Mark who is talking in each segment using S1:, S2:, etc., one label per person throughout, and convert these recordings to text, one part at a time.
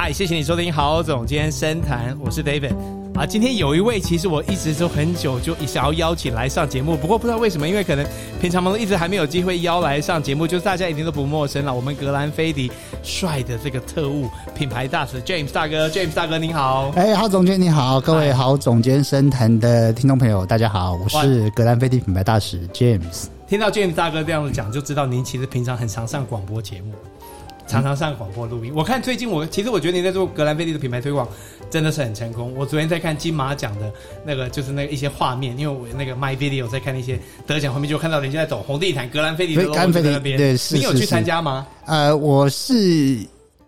S1: 嗨，谢谢你收听郝总今天深谈，我是 David 啊。今天有一位，其实我一直都很久就想要邀请来上节目，不过不知道为什么，因为可能平常忙一直还没有机会邀来上节目，就是大家一定都不陌生了。我们格兰菲迪帅的这个特务品牌大使 James 大哥，James 大哥您好。
S2: 哎，郝总监你好，各位郝总监深谈的听众朋友大家好，我是格兰菲迪品牌大使 James。
S1: 听到 James 大哥这样子讲，就知道您其实平常很常上广播节目。常常上广播录音，我看最近我其实我觉得你在做格兰菲迪的品牌推广真的是很成功。我昨天在看金马奖的那个就是那个一些画面，因为我那个 My Video 在看那些得奖画面，就看到人家在走红地毯，格兰菲迪的那边。
S2: 对，是。
S1: 你有去参加吗？
S2: 呃，我是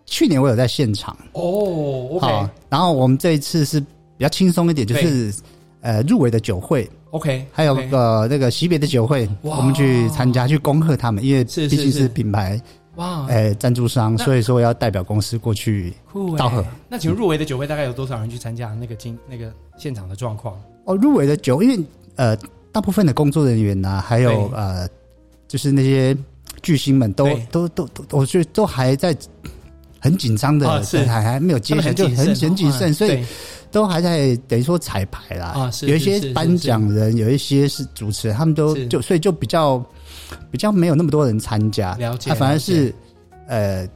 S2: 去年我有在现场。
S1: 哦，OK。好，
S2: 然后我们这一次是比较轻松一点，就是呃入围的酒会
S1: ，OK，
S2: 还有个那个惜别的酒会，我们去参加去恭贺他们，因为毕竟是品牌。哇，哎，赞助商，所以说要代表公司过去道贺。
S1: 那请问入围的酒会大概有多少人去参加？那个经那个现场的状况？
S2: 哦，入围的酒，因为呃，大部分的工作人员呢，还有呃，就是那些巨星们都都都都，我觉得都还在很紧张的，还还没有揭晓，就很很谨慎，所以都还在等于说彩排啦。有一些颁奖人，有一些是主持人，他们都就所以就比较。比较没有那么多人参加，
S1: 了解，
S2: 他反而是呃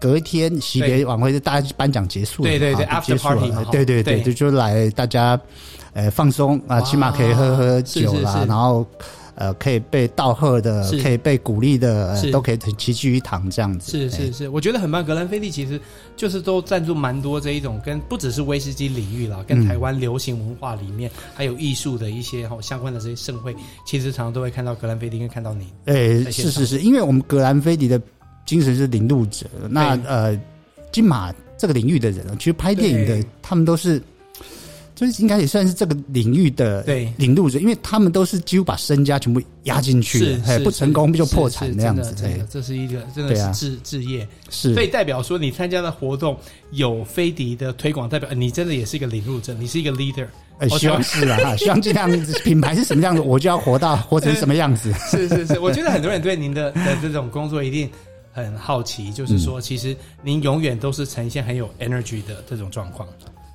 S2: 隔一天惜别晚会，就大家颁奖结束了，
S1: 对对对，after party，
S2: 对对对，就就来大家呃放松啊，起码可以喝喝酒啦，然后。呃，可以被道贺的，可以被鼓励的，都可以齐聚一堂这样子。
S1: 是是是，我觉得很棒。格兰菲迪其实就是都赞助蛮多这一种，跟不只是威士忌领域啦，跟台湾流行文化里面还有艺术的一些哈相关的这些盛会，其实常常都会看到格兰菲迪，跟看到你。
S2: 诶，是是是，因为我们格兰菲迪的精神是领路者。那呃，金马这个领域的人，其实拍电影的，他们都是。就是应该也算是这个领域的领路者，因为他们都是几乎把身家全部压进去，哎，不成功就破产那样子。对，
S1: 这是一个真的是志志业，是。所以代表说你参加的活动有飞迪的推广，代表你真的也是一个领路者，你是一个 leader。
S2: 呃，希望是啊，希望这样品牌是什么样子，我就要活到活成什么样子。
S1: 是是是，我觉得很多人对您的的这种工作一定很好奇，就是说，其实您永远都是呈现很有 energy 的这种状况。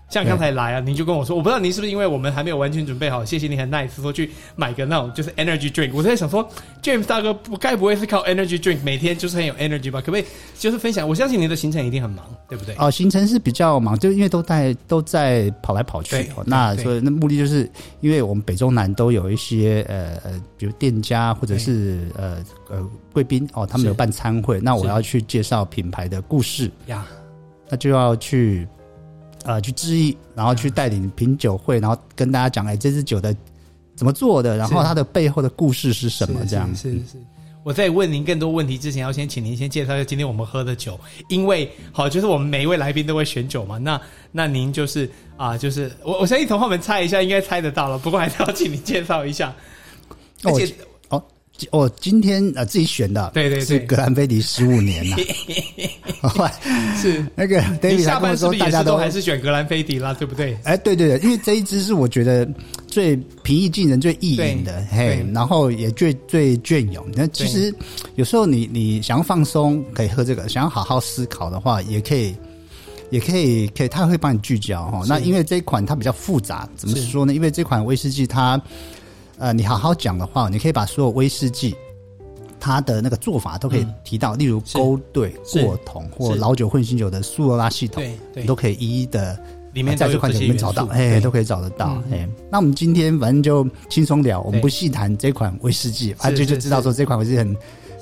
S1: 像刚才来啊，您就跟我说，我不知道您是不是因为我们还没有完全准备好，谢谢你很 nice 说去买个那种就是 energy drink。我在想说，James 大哥不该不会是靠 energy drink 每天就是很有 energy 吧？可不可以就是分享？我相信您的行程一定很忙，对不对？
S2: 哦，行程是比较忙，就因为都在都在跑来跑去。那所以那目的就是因为我们北中南都有一些呃呃，比如店家或者是呃呃贵宾哦，他们有办餐会，那我要去介绍品牌的故事呀，那就要去。呃，去致意，然后去带领品酒会，然后跟大家讲，哎，这支酒的怎么做的，然后它的背后的故事是什么？这样
S1: 是是，是，是。我在问您更多问题之前，要先请您先介绍一下今天我们喝的酒，因为好，就是我们每一位来宾都会选酒嘛。那那您就是啊、呃，就是我我相信同学们猜一下，应该猜得到了。不过还是要请您介绍一下，而且。
S2: 哦，今天呃自己选的，
S1: 对对对，
S2: 是格兰菲迪十五年了，是那个 David 他跟我说，大家都
S1: 还是选格兰菲迪啦，对不对？
S2: 哎，对对对，因为这一支是我觉得最平易近人、最易饮的，嘿，然后也最最隽永。那其实有时候你你想要放松，可以喝这个；想要好好思考的话，也可以，也可以，可以，它会帮你聚焦哈。那因为这一款它比较复杂，怎么说呢？因为这款威士忌它。呃，你好好讲的话，你可以把所有威士忌它的那个做法都可以提到，嗯、例如勾兑、过桶或老酒混新酒的苏格拉系统，你都可以一一的里面在这款酒里面找到，哎，都可以找得到。哎、嗯，那我们今天反正就轻松聊，我们不细谈这款威士忌，反正就就知道说这款威士忌很。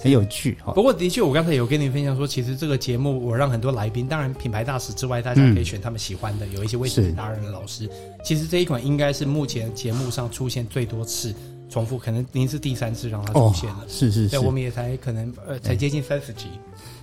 S2: 很有趣哈，不
S1: 过的确，我刚才有跟您分享说，其实这个节目我让很多来宾，当然品牌大使之外，大家可以选他们喜欢的，有一些威士忌达人的老师。其实这一款应该是目前节目上出现最多次重复，可能您是第三次让它出现了。
S2: 是是是，
S1: 我们也才可能呃才接近三十集，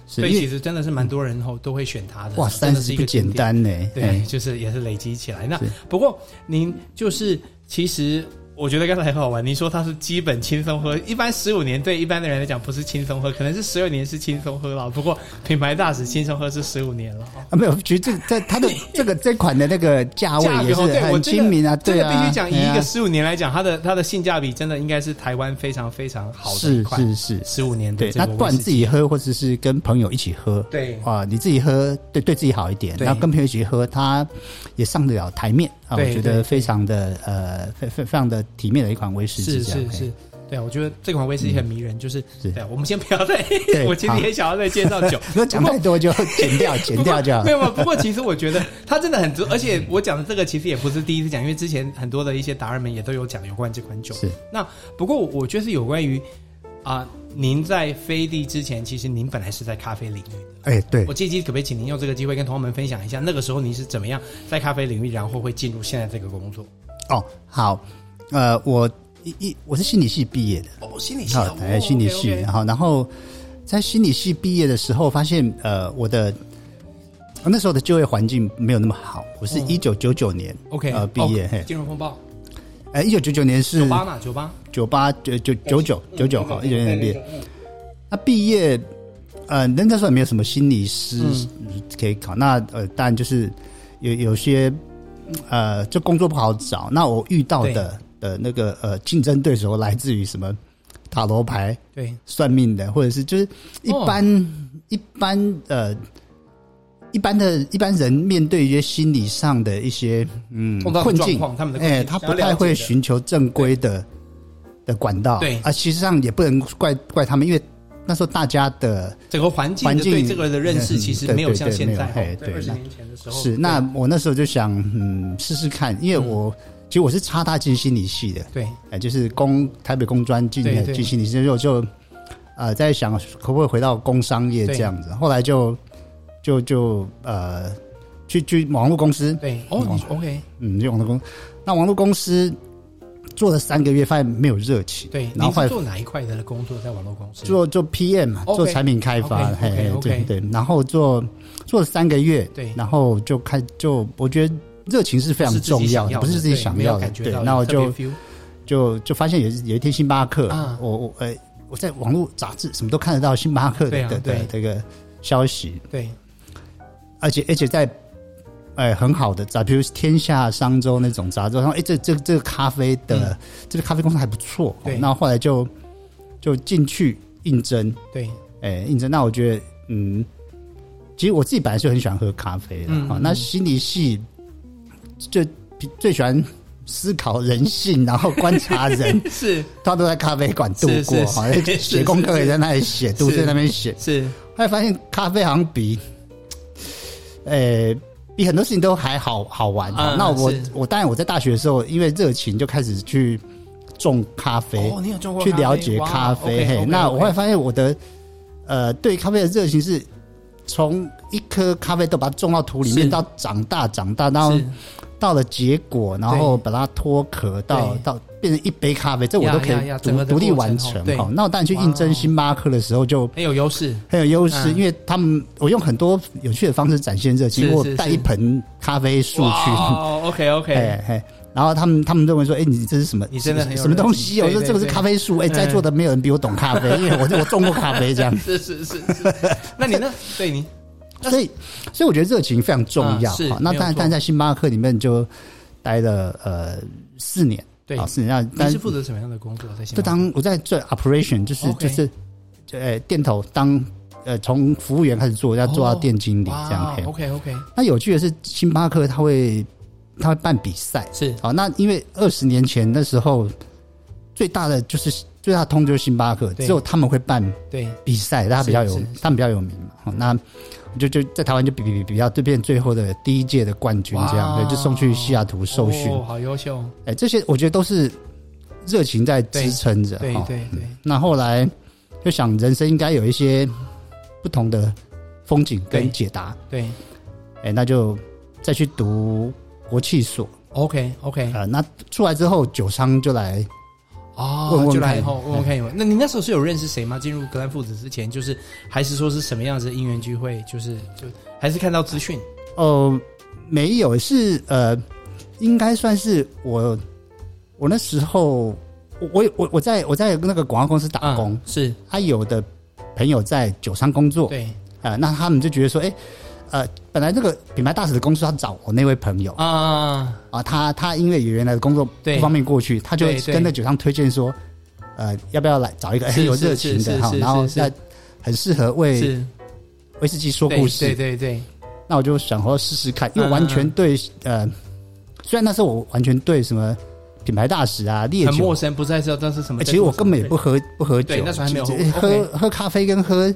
S1: 所以其实真的是蛮多人后都会选它的。
S2: 哇，三十不简单呢。
S1: 对，就是也是累积起来。那不过您就是其实。我觉得刚才很好玩。你说它是基本轻松喝，一般十五年对一般的人来讲不是轻松喝，可能是十二年是轻松喝了。不过品牌大使轻松喝是十五年了
S2: 啊，没有，其实这在它的这个这款的那个价位也是很亲民啊。对啊，
S1: 必须讲以一个十五年来讲，它的它的性价比真的应该是台湾非常非常好的一款。
S2: 是是是，
S1: 十五年
S2: 对，那不管自己喝或者是跟朋友一起喝，
S1: 对
S2: 啊，你自己喝对对自己好一点，然后跟朋友一起喝，它也上得了台面啊。我觉得非常的呃，非非非常的体面的一款威士忌。
S1: 是是是，对啊，我觉得这款威士忌很迷人。就是，对啊，我们先不要再，我其实也想要再介绍酒，
S2: 如果讲太多就剪掉，剪掉就好。
S1: 没有，不过其实我觉得它真的很值，而且我讲的这个其实也不是第一次讲，因为之前很多的一些达人们也都有讲有关这款酒。
S2: 是，
S1: 那不过我觉得是有关于啊，您在飞地之前，其实您本来是在咖啡领域的。
S2: 哎，对，
S1: 我借机可不可以请您用这个机会跟同学们分享一下，那个时候您是怎么样在咖啡领域，然后会进入现在这个工作？
S2: 哦，好，呃，我一一我是心理系毕业的，
S1: 哦，心理系，
S2: 好，哎，心理系，然后然后在心理系毕业的时候，发现呃，我的那时候的就业环境没有那么好。我是一九九九年
S1: ，OK，
S2: 呃，毕业，嘿，
S1: 金融风暴，
S2: 哎，一九九九年是
S1: 九八嘛，九八，
S2: 九八九九九九九九号，一九九九年毕业。那毕业，呃，那时候也没有什么心理师可以考，那呃，当然就是有有些。呃，这工作不好找。那我遇到的的那个呃竞争对手来自于什么塔罗牌、
S1: 对
S2: 算命的，或者是就是一般、哦、一般呃一般的一般人面对一些心理上的一些嗯困境，
S1: 他们的
S2: 哎，他不太会寻求正规的的管道。
S1: 对
S2: 啊，其实上也不能怪怪他们，因为。那时候大家的
S1: 整个环境对这个人的认识其实没有像现在。对，二十年前的时候
S2: 是。那我那时候就想，嗯，试试看，因为我其实我是插大进心理系的，
S1: 对，
S2: 哎，就是工台北工专进进心理系，就就呃在想可不可以回到工商业这样子。后来就就就呃去去网络公司，
S1: 对，哦，OK，
S2: 嗯，去网络公司，那网络公司。做了三个月，发现没有热情。
S1: 对，然后做哪一块的工作？在网络公司
S2: 做做 PM 嘛，做产品开发。嘿嘿，对对。然后做做了三个月，
S1: 对，
S2: 然后就开就我觉得热情是非常重要的，不是自己想要的。对，然后就就就发现有有一天星巴克，我我呃我在网络杂志什么都看得到星巴克的的这个消息。
S1: 对，
S2: 而且而且在。哎，很好的杂，比如《天下商周》那种杂志，然后哎，这这这个咖啡的、嗯、这个咖啡公司还不错，对。那后，后来就就进去应征，
S1: 对。
S2: 哎，应征。那我觉得，嗯，其实我自己本来就很喜欢喝咖啡的，嗯，嗯。那心理系就最喜欢思考人性，然后观察人，
S1: 是。
S2: 他都在咖啡馆度过，好像写功课也在那里写，都在那边写，
S1: 是。
S2: 后来发现咖啡好像比，哎。比很多事情都还好好玩。嗯、那我我当然我在大学的时候，因为热情就开始去种咖啡。
S1: 哦，你有种过
S2: 去了解咖啡。嘿，那我会发现我的呃对咖啡的热情是从一颗咖啡豆把它种到土里面，到长大长大，然后到了结果，然后把它脱壳，到到。变成一杯咖啡，这我都可以独独立完成。好，那我当你去应征星巴克的时候，就
S1: 很有优势，
S2: 很有优势，因为他们我用很多有趣的方式展现热情，我带一盆咖啡树去。
S1: 哦，OK OK，
S2: 哎然后他们他们认为说，哎，你这是什么？
S1: 你真的
S2: 什么东西？我说这个是咖啡树。哎，在座的没有人比我懂咖啡，因为我我种过咖啡这样。
S1: 是是是，那你呢？对你，
S2: 所以所以我觉得热情非常重要。好，那但但在星巴克里面就待了呃四年。
S1: 对，
S2: 是那
S1: 你是负责什么样的工作？在
S2: 就当我在做 operation，就是 Okay. 就是，呃，店头当呃从服务员开始做，要做到店经理这样。
S1: Oh, OK OK。
S2: 那有趣的是，星巴克他会他会办比赛，
S1: 是
S2: 好。那因为二十年前那时候最大的就是最大的通就是星巴克，只有他们会办对比赛，他比较有他们比较有名嘛。好，那。就就在台湾就比比比比较，这边最后的第一届的冠军这样，对，就送去西雅图受训。
S1: 哦，好优秀！
S2: 哎，这些我觉得都是热情在支撑着。
S1: 对对对。
S2: 那后来就想，人生应该有一些不同的风景跟解答。
S1: 对。
S2: 哎，那就再去读国企所。
S1: OK OK。
S2: 啊，那出来之后，酒商就来。
S1: 哦，问问就来以后问问看有没有。那你那时候是有认识谁吗？进入格兰父子之前，就是还是说是什么样子的因缘聚会？就是就还是看到资讯？哦、
S2: 呃，没有，是呃，应该算是我我那时候，我我我在我在那个广告公司打工，
S1: 嗯、是
S2: 他有的朋友在酒商工作，
S1: 对，
S2: 呃，那他们就觉得说，哎、欸，呃，本来这个品牌大使的公司他找我那位朋友。啊啊，他他因为有原来的工作不方便过去，他就跟那酒商推荐说，呃，要不要来找一个很有热情的哈，然后那很适合为威士忌说故事，
S1: 对对对，对。
S2: 那我就想说试试看，因为完全对呃。虽然那时候我完全对什么品牌大使啊、烈酒很
S1: 陌生，不太知道这是什么。
S2: 其实我根本也不喝不喝酒，
S1: 那时候还没有喝、
S2: okay、喝咖啡跟喝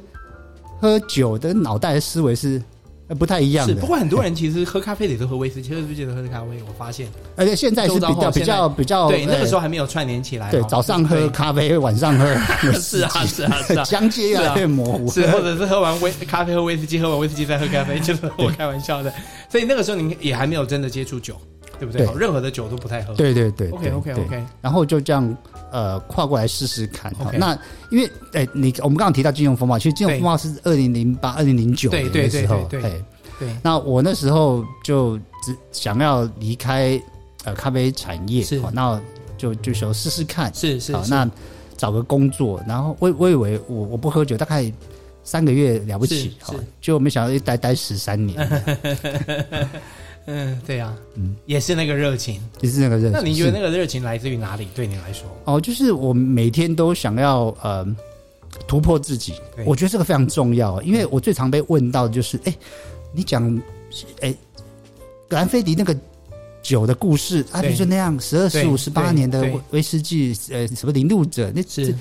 S2: 喝酒的脑袋的思维是不太一样的。
S1: 是，不过很多人其实喝咖啡也都喝威士忌，喝威士忌都喝咖啡。我发现，
S2: 而且现在是比较比较比较
S1: 对，那个时候还没有串联起来。
S2: 对，早上喝咖啡，晚上喝
S1: 是啊是啊是啊，
S2: 疆界 越来越模糊。
S1: 是，或者是喝完威咖啡喝威士忌，喝完威士忌再喝咖啡，就是我开玩笑的。所以那个时候你也还没有真的接触酒。对不对？任何的酒都不太喝。
S2: 对对对。
S1: OK OK OK。
S2: 然后就这样呃跨过来试试看。那因为哎，你我们刚刚提到金融风暴，其实金融风暴是二零零八、二零零九年的时候。对对对。那我那时候就只想要离开呃咖啡产业，是。那就就说试试看。
S1: 是是。
S2: 好，那找个工作，然后我我以为我我不喝酒，大概三个月了不起，好，就没想到一待待十三年。
S1: 嗯，对呀、啊，嗯，也是那个热情，
S2: 也是那个热情。
S1: 那你觉得那个热情来自于哪里？对你来说？
S2: 哦，就是我每天都想要呃突破自己，我觉得这个非常重要。因为我最常被问到的就是，哎，你讲，哎，格兰菲迪那个酒的故事啊，比如说那样十二、十五、十八年的威士忌，呃，什么领路者，那是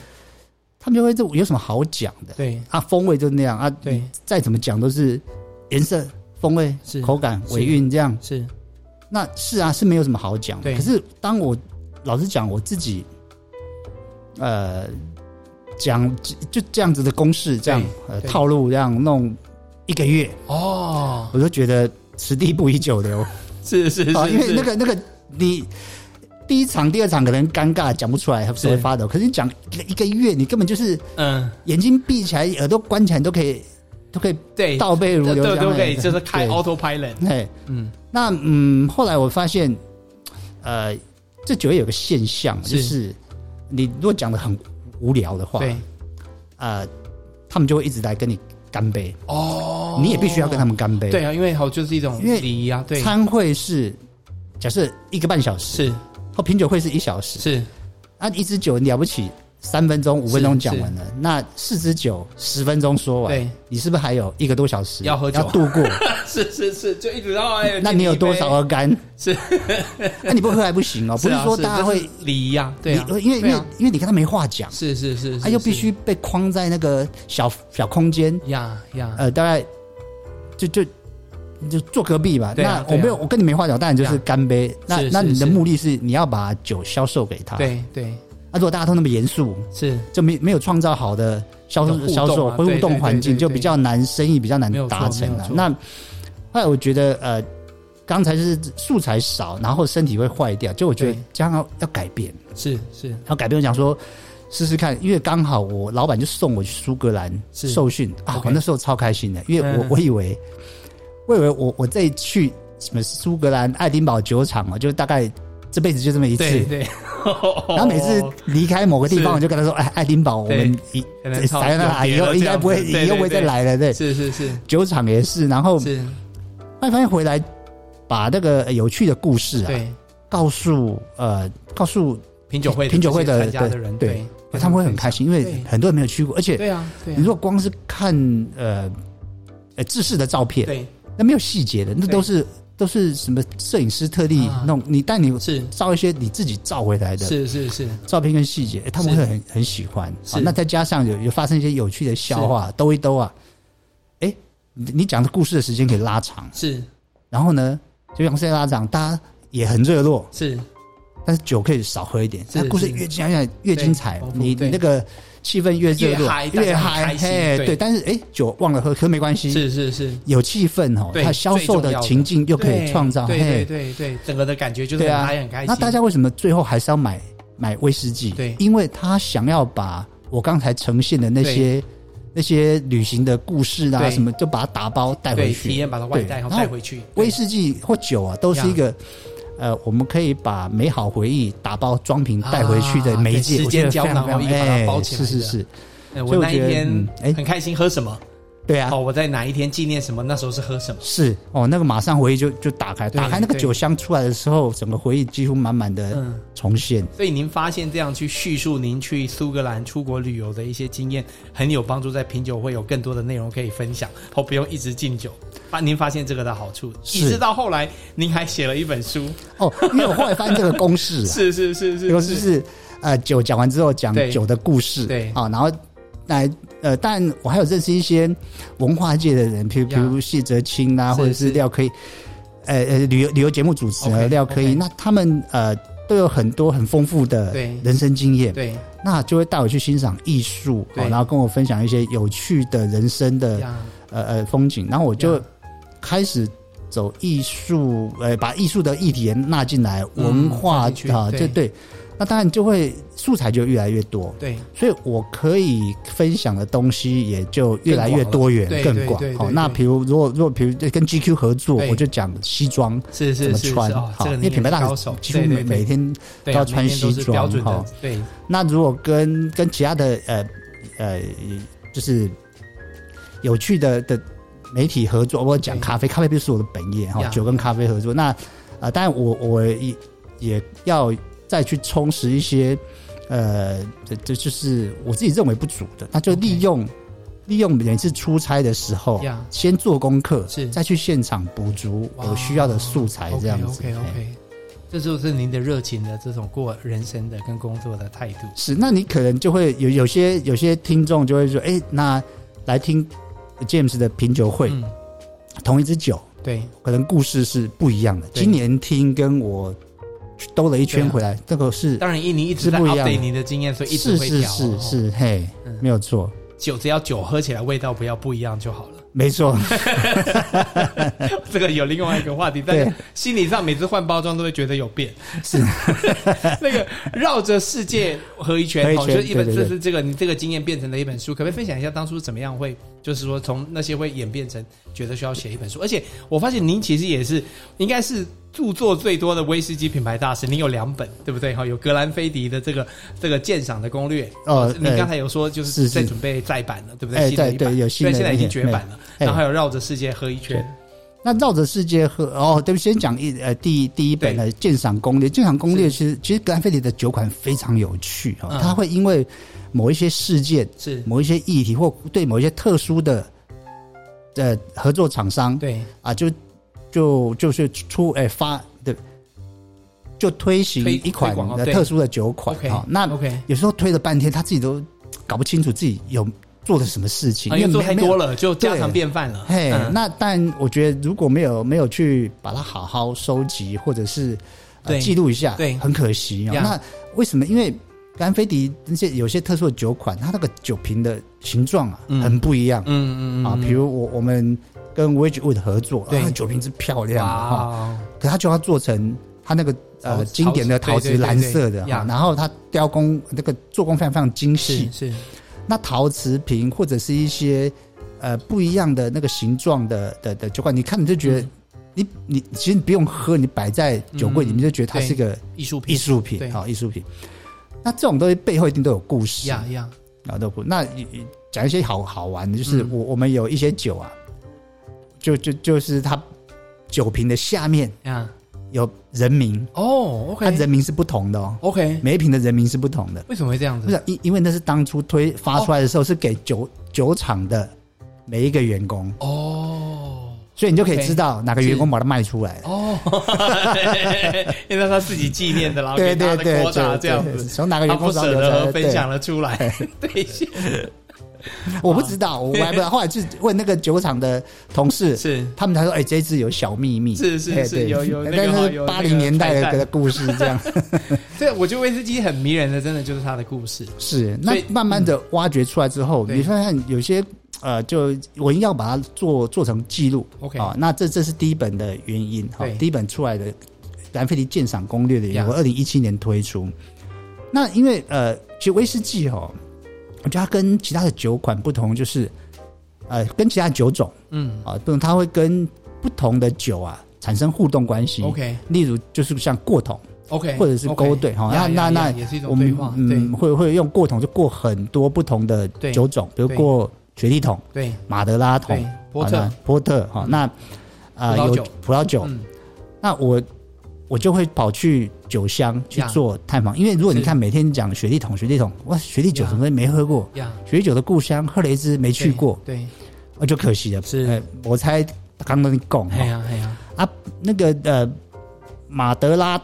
S2: 他们就会这有什么好讲的？对啊，风味就那样啊，对，再怎么讲都是颜色。风味是口感尾韵这样
S1: 是，
S2: 那是啊，是没有什么好讲。对，可是当我老实讲我自己，呃，讲就这样子的公式，这样呃套路这样弄一个月哦，我就觉得此地不宜久留。
S1: 是 是是，是，
S2: 因为那个那个你第一场、第二场可能尴尬讲不出来，还是会发抖。可是你讲一个月，你根本就是嗯，眼睛闭起来，耳朵关起来都可以。都可以对倒背如流，
S1: 对都可以，就是开 autopilot。
S2: 对，嗯，那嗯，后来我发现，呃，这酒业有个现象，就是你如果讲的很无聊的话，对，呃，他们就会一直来跟你干杯。哦，你也必须要跟他们干杯，
S1: 对啊，因为好就是一种礼仪啊，对，
S2: 餐会是假设一个半小时，是，或品酒会是一小时，是，啊，一支酒了不起。三分钟、五分钟讲完了，那四支酒十分钟说完，对，你是不是还有一个多小时
S1: 要喝酒？
S2: 要度过？
S1: 是是是，就一直到哎，
S2: 那你有多少喝干？
S1: 是，
S2: 那你不喝还不行哦，不是说大家会
S1: 礼仪啊，对，
S2: 因为因为因为你跟他没话讲，
S1: 是是是，
S2: 他又必须被框在那个小小空间。呀呀，呃，大概就就就坐隔壁吧。那我没有，我跟你没话讲，当然就是干杯。那那你的目的是你要把酒销售给他，
S1: 对对。
S2: 如果大家都那么严肃，是。就没没有创造好的销售销售互动环境，就比较难，生意比较难达成了。那后来我觉得，呃，刚才是素材少，然后身体会坏掉，就我觉得这样要要改变，是是。要改变。我讲说试试看，因为刚好我老板就送我去苏格兰受训啊，我那时候超开心的，因为我我以为我以为我我这去什么苏格兰爱丁堡酒厂啊，就大概。这辈子就这么一次，对对。然后每次离开某个地方，我就跟他说：“哎，爱丁堡，我们以来了以后应该不会，以后不会再来了。”对，是是是。酒厂也是，然后是，后来发现回来把那个有趣的故事啊，告诉呃告诉
S1: 品酒会
S2: 品酒会的
S1: 的人，对，
S2: 他们会很开心，因为很多人没有去过，而且对啊，你如果光是看呃呃制式的照片，对，那没有细节的，那都是。都是什么摄影师特地弄你，但你是。照一些你自己照回来的，是是是。照片跟细节，他们会很很喜欢。好，那再加上有有发生一些有趣的笑话，兜一兜啊，哎，你你讲的故事的时间可以拉长，是。然后呢，就让时间拉长，大家也很热络，是。但是酒可以少喝一点，那故事越讲越越精彩，你你那个。气氛越热络，越嗨，嘿，对。但是，哎，酒忘了喝，可没关系。是是是，有气氛哦，它销售的情境又可以创造，
S1: 对对对，整个的感觉就是很嗨很开心。
S2: 那大家为什么最后还是要买买威士忌？对，因为他想要把我刚才呈现的那些那些旅行的故事啊什么，就把它打包带回去，
S1: 体验把它外带然后带回去。
S2: 威士忌或酒啊，都是一个呃，我们可以把美好回忆打包装瓶带回去的媒介，
S1: 时间胶囊，一把它包起来。
S2: 是是是。
S1: 我那一天哎，很开心，喝什么？
S2: 对啊，
S1: 哦，我在哪一天纪念什么？那时候是喝什么？
S2: 是哦，那个马上回忆就就打开，打开那个酒箱出来的时候，整个回忆几乎满满的重现。
S1: 嗯。所以您发现这样去叙述您去苏格兰出国旅游的一些经验，很有帮助，在品酒会有更多的内容可以分享，哦，不用一直敬酒。发您发现这个的好处，一直到后来您还写了一本书
S2: 哦，因为我后来发现这个公式，
S1: 是是是是，
S2: 是是呃酒讲完之后讲酒的故事，
S1: 对
S2: 啊，然后来。呃，但我还有认识一些文化界的人，譬如譬如谢哲清啊，或者是廖可以，呃呃，旅游旅游节目主持人廖可以，那他们呃都有很多很丰富的人生经验，
S1: 对，
S2: 那就会带我去欣赏艺术，然后跟我分享一些有趣的人生的呃呃风景，然后我就开始走艺术，呃，把艺术的议题纳进来，文化啊，这对。那当然就会素材就越来越多，
S1: 对，
S2: 所以我可以分享的东西也就越来越多元、更广。好，那比如如果如果比如跟 GQ 合作，我就讲西装
S1: 是是
S2: 怎么穿，好，因为品牌大使几乎每每天都要穿西装，哈，
S1: 对。
S2: 那如果跟跟其他的呃呃就是有趣的的媒体合作，我讲咖啡，咖啡不是我的本业哈，酒跟咖啡合作。那啊，当然我我也也要。再去充实一些，呃，这这就是我自己认为不足的，那就利用.利用每次出差的时候，Yeah. 先做功课，是再去现场补足我需要的素材，这样子。
S1: OK OK，, okay. 这就是您的热情的这种过人生的跟工作的态度。
S2: 是，那你可能就会有有些有些听众就会说，哎，那来听 James 的品酒会，嗯、同一支酒，
S1: 对，
S2: 可能故事是不一样的。今年听跟我。兜了一圈回来，啊、这个是
S1: 当然，印尼一直在 update 你的经验，所以一直会调。
S2: 是是是是，嘿，嗯、没有错。
S1: 酒只要酒喝起来味道不要不一样就好了。
S2: 没错，
S1: 这个有另外一个话题，但是心理上每次换包装都会觉得有变。是。那个绕着世界喝一圈，好，就一本这是这个你这个经验变成了一本书，可不可以分享一下当初怎么样会，就是说从那些会演变成觉得需要写一本书？而且我发现您其实也是应该是著作最多的威士忌品牌大师，您有两本对不对？哈，有格兰菲迪的这个这个鉴赏的攻略哦，您刚才有说就是在准备再版了，对不对？
S2: 对对，有新的，
S1: 现在已经绝版了。然后还有绕着世界喝一圈，
S2: 那绕着世界喝哦，对不？先讲一呃第第一本的鉴赏攻略。鉴赏攻略其实其实格兰菲迪的酒款非常有趣啊，它会因为某一些事件是某一些议题或对某一些特殊的呃合作厂商对啊，就就就是出哎发对，就推行一款的特殊的酒款哦。那 OK 有时候推了半天，他自己都搞不清楚自己有。做的什么事情？
S1: 因为做太多了，就家常便饭了。
S2: 嘿，那但我觉得如果没有没有去把它好好收集，或者是记录一下，对，很可惜啊。那为什么？因为格兰菲迪那些有些特殊的酒款，它那个酒瓶的形状啊，很不一样。嗯嗯嗯。啊，比如我我们跟 Wedgewood 合作，对，酒瓶是漂亮的哈，可它就要做成它那个呃经典的陶瓷蓝色的，然后它雕工那个做工非常非常精细，是。那陶瓷瓶或者是一些呃不一样的那个形状的的的酒款，你看你就觉得你，你你其实你不用喝，你摆在酒柜里面就觉得它是一个艺术品，艺术品好艺术品。那这种东西背后一定都有故事，呀呀，啊都不。那讲一些好好玩的，就是我我们有一些酒啊，就就就是它酒瓶的下面呀。有人名。哦，OK，它人名是不同的哦，OK，每一瓶的人名是不同的，
S1: 为什么会这样子？
S2: 不是因因为那是当初推发出来的时候是给酒酒厂的每一个员工。哦，所以你就可以知道哪个员工把它卖出来哦，
S1: 因为他自己纪念的，然后给他的扩大这样子，
S2: 从哪个员工
S1: 舍得分享了出来，对。
S2: 我不知道，我还不知道。后来就问那个酒厂的同事，是。他们才说：“哎，这支有小秘密。”
S1: 是是是，有有那
S2: 个八零年代的故事这样。
S1: 对，我觉得威士忌很迷人的，真的就是它的故事。
S2: 是，那慢慢的挖掘出来之后，你发现有些呃，就我一定要把它做做成记录。OK 啊，那这这是第一本的原因。哈，第一本出来的格兰菲迪鉴赏攻略的原因，我二零一七年推出。那因为呃，其实威士忌哈。我觉得它跟其他的酒款不同，就是，呃，跟其他酒种，嗯啊，不同，它会跟不同的酒啊产生互动关系。
S1: OK，
S2: 例如就是像过桶
S1: ，OK，
S2: 或者是勾兑哈。那那那
S1: 也是一种
S2: 我们嗯会会用过桶就过很多不同的酒种，比如过雪莉桶，
S1: 对，
S2: 马德拉桶，
S1: 波特。
S2: 波特哈。那啊有葡萄酒，那我。我就会跑去酒乡去做探访，因为如果你看每天讲雪莉桶、雪莉桶，哇，雪莉酒什么没喝过，雪莉酒的故乡喝了一支没去过，对，那就可惜了。是，我猜刚刚你讲，哎呀哎呀，啊，那个呃马德拉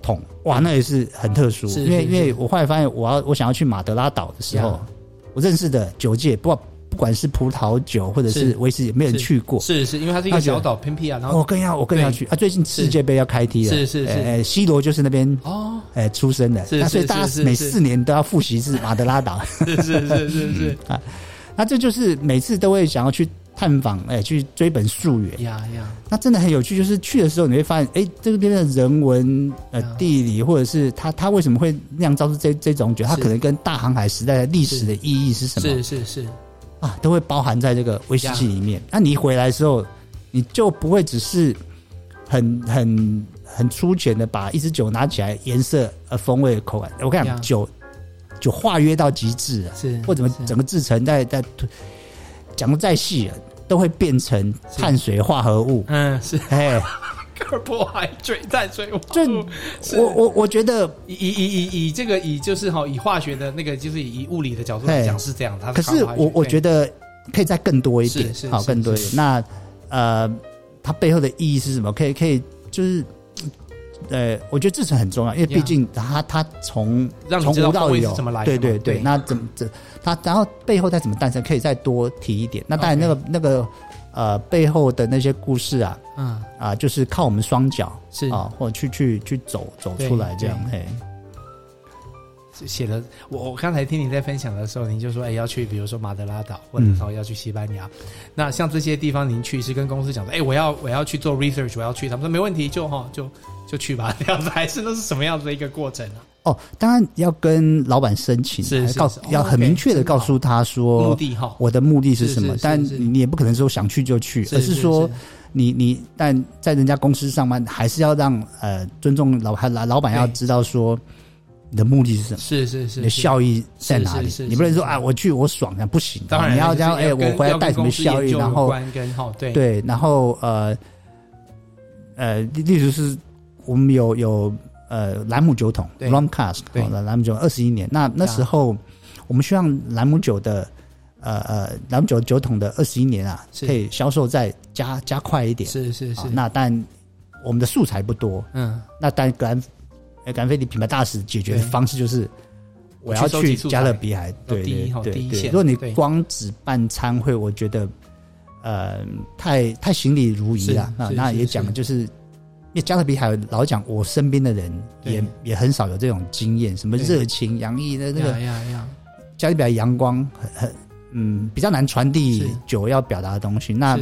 S2: 桶，哇，那也是很特殊，因为因为我后来发现，我要我想要去马德拉岛的时候，我认识的酒界不。不管是葡萄酒或者是威士忌，没人去过。
S1: 是是，因为它是一个小岛偏僻啊。然后
S2: 我更要我更要去啊！最近世界杯要开踢了，是是是。呃，C 罗就是那边哦，哎出生的。那所以大家每四年都要复习一次 马德拉岛。
S1: 是是是是是 啊，
S2: 那这就是每次都会想要去探访，哎，去追本溯源。呀呀，那真的很有趣。就是去的时候你会发现，哎，这边的人文、呃地理，或者是它它为什么会酿造出这这种酒？它可能跟大航海时代的历史的意义是什么？
S1: 是是是。
S2: 啊，都会包含在这个威士忌里面。那、啊、你一回来的时候，你就不会只是很很很粗浅的把一支酒拿起来，颜色、呃风味、口感。我跟你讲，酒酒化约到极致了，是或怎么整个制成在在讲的再细，都会变成碳水化合物。嗯，是哎。
S1: 破坏水淡水，
S2: 就我我我觉得
S1: 以以以以以这个以就是哈以化学的那个就是以物理的角度来讲是这样，它
S2: 可是我我觉得可以再更多一点，好更多一点。那呃，它背后的意义是什么？可以可以就是呃，我觉得制程很重要，因为毕竟它它从从无到有，对对对。那怎么怎它然后背后再怎么诞生，可以再多提一点。那当然那个那个。呃，背后的那些故事啊，嗯啊，就是靠我们双脚是啊，或者去去去走走出来这样嘿。
S1: 写了我我刚才听你在分享的时候，您就说哎要去，比如说马德拉岛，或者说要去西班牙。嗯、那像这些地方，您去是跟公司讲说，哎，我要我要去做 research，我要去，他们说没问题，就哈就就去吧，这样子还是那是什么样子的一个过程呢、啊？
S2: 哦，当然要跟老板申请，是，是，是告诉要很明确的告诉他说目的哈，我的目的是什么？但你也不可能说想去就去，而是说你你但在人家公司上班，还是要让呃尊重老还老老板要知道说你的目的是什么？
S1: 是是是，
S2: 你的效益在哪里？你不能说啊，我去我爽啊不行，当然你要这样哎，我回来带什么效益？然后对对，然后呃呃，例如是我们有有。呃，兰姆酒桶，rum cask，好的，兰姆酒二十一年。那那时候，我们希望兰姆酒的，呃呃，兰姆酒酒桶的二十一年啊，可以销售再加加快一点。是是是。那但我们的素材不多，嗯。那但格兰，格兰菲迪品牌大使解决的方式就是，我要去加勒比海，对对对对。如果你光只办餐会，我觉得，呃，太太行礼如仪了。那那也讲的就是。因为加勒比海老讲，我身边的人也也很少有这种经验，什么热情洋溢的那个。加勒比海阳光很很嗯，比较难传递酒要表达的东西。那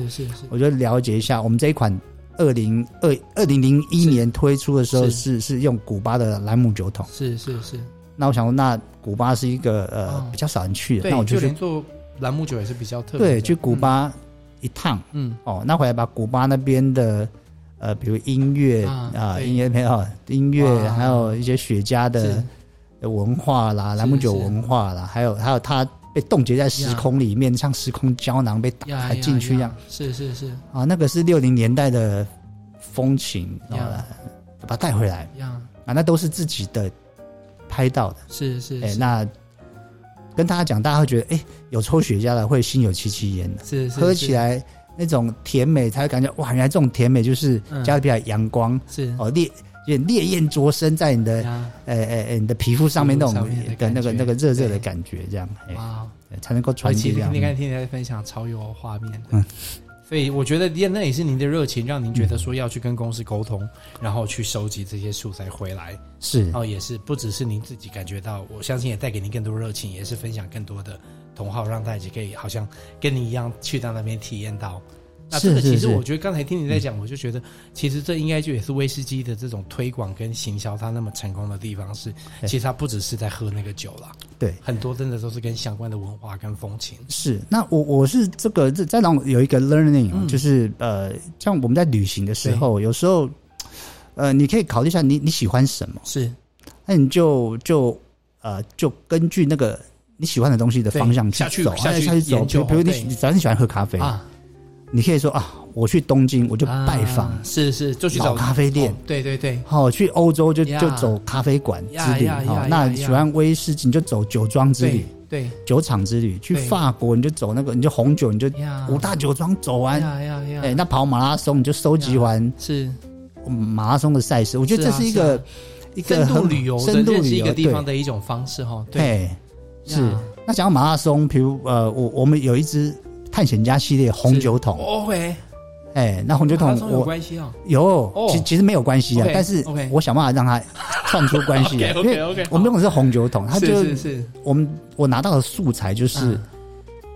S2: 我就了解一下，我们这一款二零二二零零一年推出的时候是是用古巴的兰姆酒桶。是是是。那我想说，那古巴是一个呃比较少人去的，那我就连
S1: 做兰姆酒也是比较特别。
S2: 对，去古巴一趟，嗯哦，那回来把古巴那边的。呃，比如音乐啊，音乐没有，音乐，还有一些雪茄的文化啦，兰姆酒文化啦，还有还有它被冻结在时空里面，像时空胶囊被打开进去一样。
S1: 是是是
S2: 啊，那个是六零年代的风情，啊，把它带回来。啊，那都是自己的拍到的。是是，哎，那跟大家讲，大家会觉得，哎，有抽雪茄的会心有戚戚焉的。是是，喝起来。那种甜美，才会感觉哇！原来这种甜美就是加勒比海阳光，嗯、是。哦，烈烈焰灼身在你的，呃呃呃，你的皮肤上面那种的那个那个热热的感觉，这样哇，才能够传递这样。
S1: 你看，听你在分享超有画面，嗯，所以我觉得那也是您的热情，让您觉得说要去跟公司沟通，嗯、然后去收集这些素材回来，是。哦，也是不只是您自己感觉到，我相信也带给您更多热情，也是分享更多的。同好让大家可以好像跟你一样去到那边体验到。那这个其实我觉得刚才听你在讲，我就觉得其实这应该就也是威士忌的这种推广跟行销，它那么成功的地方是，其实它不只是在喝那个酒啦，
S2: 对，
S1: 很多真的都是跟相关的文化跟风情。
S2: 是，那我我是这个这在让有一个 learning，、嗯、就是呃，像我们在旅行的时候，有时候呃，你可以考虑一下你你喜欢什么，
S1: 是，
S2: 那你就就呃就根据那个你喜欢的东西的方向去走，下去下去走，比如比如你你只要你喜欢喝咖啡啊。你可以说啊，我去东京我就拜访、啊，
S1: 是是，就去找
S2: 咖啡店，哦、
S1: 对对对。
S2: 好，去欧洲就就走咖啡馆之旅，好，那喜欢威士忌你就走酒庄之旅，
S1: 对，
S2: 酒厂之旅。去法国你就走那个，你就红酒你就五大酒庄走完，哎，那跑马拉松你就收集完
S1: 是。
S2: 马拉松的赛事。我觉得这是一个、啊、一个
S1: 深度旅游、深度旅游一个地方的一种方式哈。对，
S2: 是。那讲到马拉松，比如呃，我我们有一支。探险家系列红酒桶
S1: ，OK，
S2: 哎，那红酒桶
S1: 有关系啊？
S2: 有，其其实没有关系啊，但是我想办法让它串出关系来，因为我们用的是红酒桶，它就是我们我拿到的素材就是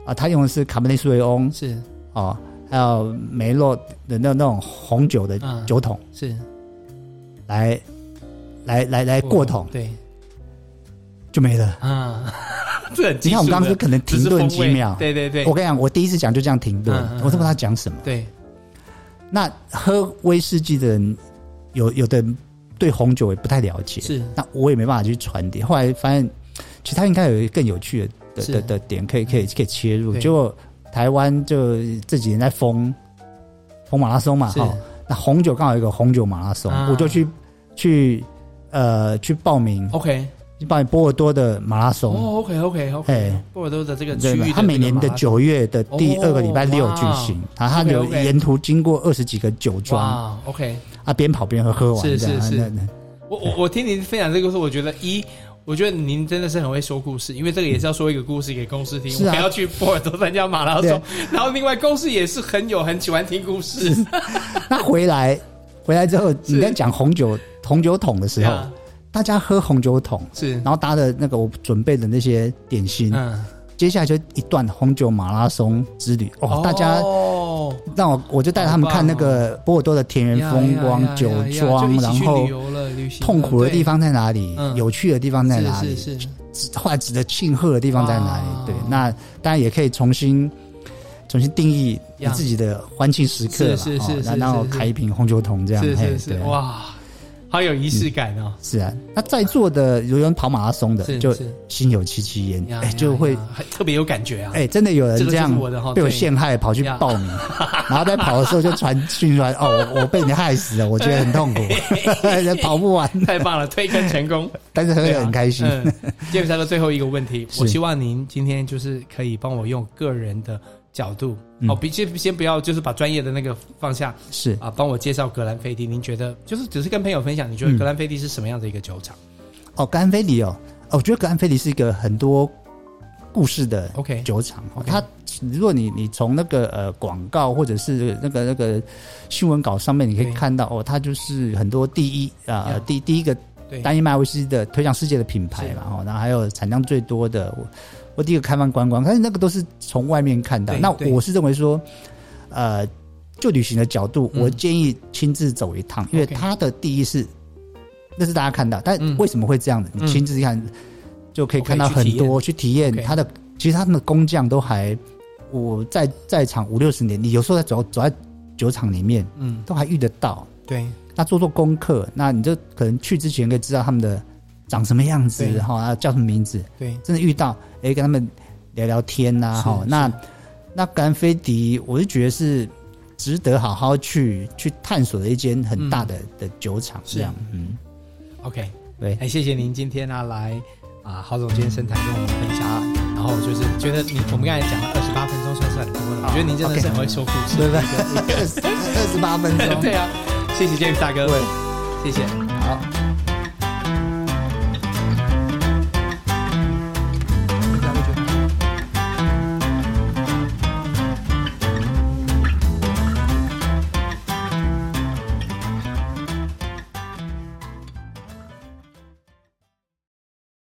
S2: 啊，他用的是卡本内苏维翁，是。哦，还有梅洛的那那种红酒的酒桶，是。来来来来过桶，对，就没了。啊。你看，我们刚刚是可能停顿几秒。
S1: 对对对，
S2: 我跟你讲，我第一次讲就这样停顿，我都不知道他讲什么。
S1: 对，
S2: 那喝威士忌的人，有有的人对红酒也不太了解，是，那我也没办法去传递。后来发现，其实他应该有一个更有趣的的的点，可以可以可以切入。结果台湾就这几年在封封马拉松嘛，哈，那红酒刚好有一个红酒马拉松，我就去去呃去报名。OK。报你波尔多的马拉松
S1: 哦，OK OK OK，波尔多的这个区域，
S2: 它每年的九月的第二个礼拜六举行，然后他有沿途经过二十几个酒庄
S1: ，OK，
S2: 啊，边跑边喝，喝完
S1: 是是是。我我我听您分享这个故事，我觉得一，我觉得您真的是很会说故事，因为这个也是要说一个故事给公司听，我还要去波尔多参加马拉松，然后另外公司也是很有很喜欢听故事。
S2: 那回来回来之后，你在讲红酒红酒桶的时候。大家喝红酒桶是，然后搭的那个我准备的那些点心，嗯，接下来就一段红酒马拉松之旅。哦，大家哦，让我我就带他们看那个波尔多的田园风光、酒庄，然后痛苦的地方在哪里，有趣的地方在哪里，是是，后来值得庆贺的地方在哪里？对，那当然也可以重新重新定义你自己的欢庆时刻，是是是，然后开一瓶红酒桶这样，
S1: 是是是，哇。好有仪式感哦！
S2: 是啊，那在座的有人跑马拉松的，就心有戚戚焉，哎，就会
S1: 特别有感觉啊！
S2: 哎，真的有人这样被我陷害，跑去报名，然后在跑的时候就传讯出来，哦，我我被你害死了，我觉得很痛苦，跑不完，
S1: 太棒了，推坑成功，
S2: 但是喝得很开心。
S1: 接下来的最后一个问题，我希望您今天就是可以帮我用个人的。角度哦，比先先不要，就是把专业的那个放下，是啊，帮我介绍格兰菲迪。您觉得就是只是跟朋友分享，你觉得格兰菲迪是什么样的一个酒厂？
S2: 哦，格兰菲迪哦，我觉得格兰菲迪是一个很多故事的 OK 酒厂。它如果你你从那个呃广告或者是那个那个新闻稿上面，你可以看到哦，它就是很多第一啊第第一个单一麦威士忌的推向世界的品牌嘛，哦，然后还有产量最多的。我第一个开放观光，但是那个都是从外面看到。那我是认为说，呃，就旅行的角度，我建议亲自走一趟，因为它的第一是，那是大家看到，但为什么会这样子？你亲自看就可以看到很多，去体验它的。其实他们的工匠都还，我在在场五六十年，你有时候在走走在酒厂里面，嗯，都还遇得到。对，那做做功课，那你就可能去之前可以知道他们的。长什么样子哈？叫什么名字？对，真的遇到哎，跟他们聊聊天呐哈。那那格兰菲迪，我就觉得是值得好好去去探索的一间很大的的酒厂，这样。嗯
S1: ，OK，对，哎，谢谢您今天呢来啊，郝总监深谈跟我们分享。然后就是觉得你我们刚才讲了二十八分钟，算是很多的。我觉得您真的是很会说故事，对不对？
S2: 二十八分钟，
S1: 对啊。谢谢 James 大哥，对，谢谢，
S2: 好。